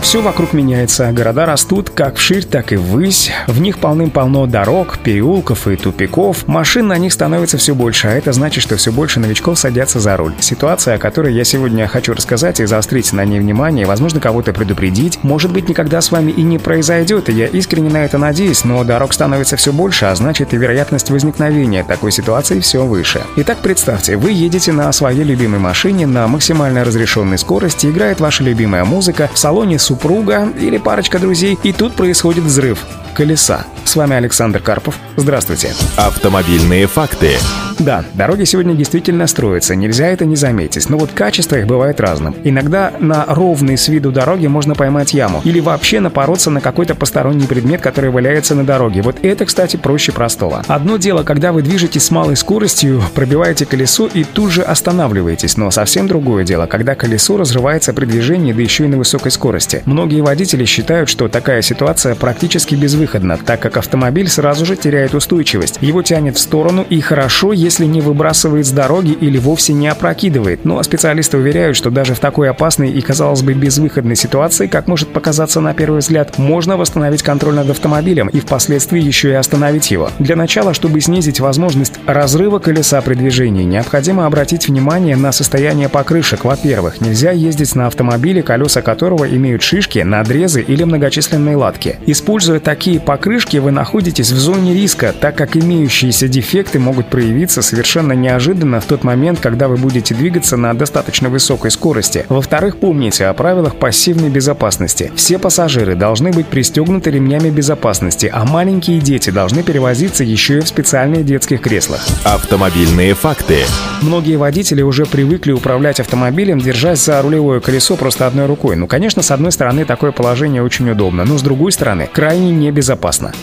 Все вокруг меняется, города растут как вширь, так и ввысь. В них полным-полно дорог, переулков и тупиков. Машин на них становится все больше, а это значит, что все больше новичков садятся за руль. Ситуация, о которой я сегодня хочу рассказать и заострить на ней внимание, возможно, кого-то предупредить, может быть, никогда с вами и не произойдет, и я искренне на это надеюсь, но дорог становится все больше, а значит и вероятность возникновения такой ситуации все выше. Итак, представьте, вы едете на своей любимой машине на максимально разрешенной скорости, играет ваша любимая музыка, в салоне супруга или парочка друзей, и тут происходит взрыв колеса. С вами Александр Карпов. Здравствуйте. Автомобильные факты. Да, дороги сегодня действительно строятся, нельзя это не заметить, но вот качество их бывает разным. Иногда на ровной с виду дороге можно поймать яму или вообще напороться на какой-то посторонний предмет, который валяется на дороге. Вот это, кстати, проще простого. Одно дело, когда вы движетесь с малой скоростью, пробиваете колесо и тут же останавливаетесь, но совсем другое дело, когда колесо разрывается при движении, да еще и на высокой скорости. Многие водители считают, что такая ситуация практически безвыходна, так как автомобиль сразу же теряет устойчивость. Его тянет в сторону и хорошо, если не выбрасывает с дороги или вовсе не опрокидывает. Но специалисты уверяют, что даже в такой опасной и, казалось бы, безвыходной ситуации, как может показаться на первый взгляд, можно восстановить контроль над автомобилем и впоследствии еще и остановить его. Для начала, чтобы снизить возможность разрыва колеса при движении, необходимо обратить внимание на состояние покрышек. Во-первых, нельзя ездить на автомобиле, колеса которого имеют шишки, надрезы или многочисленные латки. Используя такие покрышки, вы находитесь в зоне риска, так как имеющиеся дефекты могут проявиться совершенно неожиданно в тот момент, когда вы будете двигаться на достаточно высокой скорости. Во-вторых, помните о правилах пассивной безопасности. Все пассажиры должны быть пристегнуты ремнями безопасности, а маленькие дети должны перевозиться еще и в специальных детских креслах. Автомобильные факты. Многие водители уже привыкли управлять автомобилем, держась за рулевое колесо просто одной рукой. Ну, конечно, с одной стороны, такое положение очень удобно, но с другой стороны, крайне небезопасно.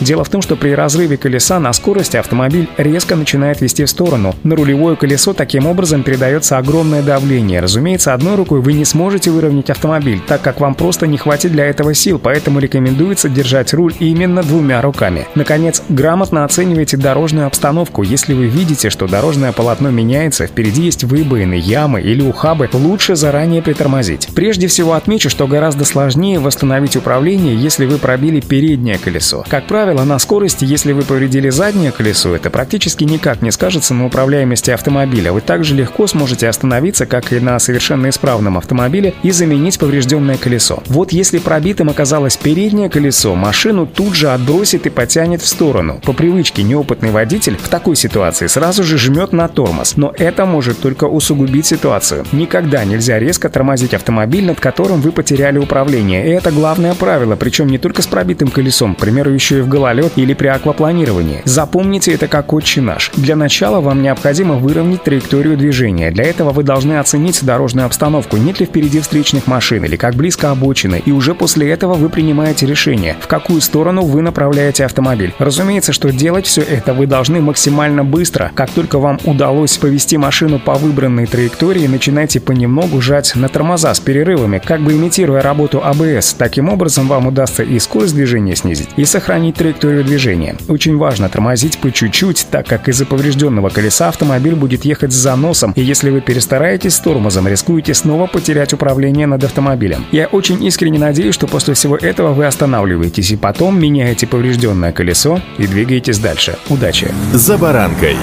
Дело в том, что при разрыве колеса на скорости автомобиль резко начинает вести в сторону. На рулевое колесо таким образом передается огромное давление. Разумеется, одной рукой вы не сможете выровнять автомобиль, так как вам просто не хватит для этого сил, поэтому рекомендуется держать руль именно двумя руками. Наконец, грамотно оценивайте дорожную обстановку. Если вы видите, что дорожное полотно меняется, впереди есть выбоины, ямы или ухабы, лучше заранее притормозить. Прежде всего отмечу, что гораздо сложнее восстановить управление, если вы пробили переднее колесо. Как правило, на скорости, если вы повредили заднее колесо, это практически никак не скажется на управляемости автомобиля. Вы также легко сможете остановиться, как и на совершенно исправном автомобиле, и заменить поврежденное колесо. Вот если пробитым оказалось переднее колесо, машину тут же отбросит и потянет в сторону. По привычке неопытный водитель в такой ситуации сразу же жмет на тормоз, но это может только усугубить ситуацию. Никогда нельзя резко тормозить автомобиль, над которым вы потеряли управление. И это главное правило, причем не только с пробитым колесом, к примеру, еще и в гололед или при аквапланировании. Запомните это как отче наш. Для начала вам необходимо выровнять траекторию движения. Для этого вы должны оценить дорожную обстановку, нет ли впереди встречных машин или как близко обочины, и уже после этого вы принимаете решение, в какую сторону вы направляете автомобиль. Разумеется, что делать все это вы должны максимально быстро. Как только вам удалось повести машину по выбранной траектории, начинайте понемногу жать на тормоза с перерывами, как бы имитируя работу АБС. Таким образом, вам удастся и скорость движения снизить, и сохранить траекторию движения. Очень важно тормозить по чуть-чуть, так как из-за поврежденного колеса автомобиль будет ехать с заносом, и если вы перестараетесь с тормозом, рискуете снова потерять управление над автомобилем. Я очень искренне надеюсь, что после всего этого вы останавливаетесь и потом меняете поврежденное колесо и двигаетесь дальше. Удачи! За баранкой.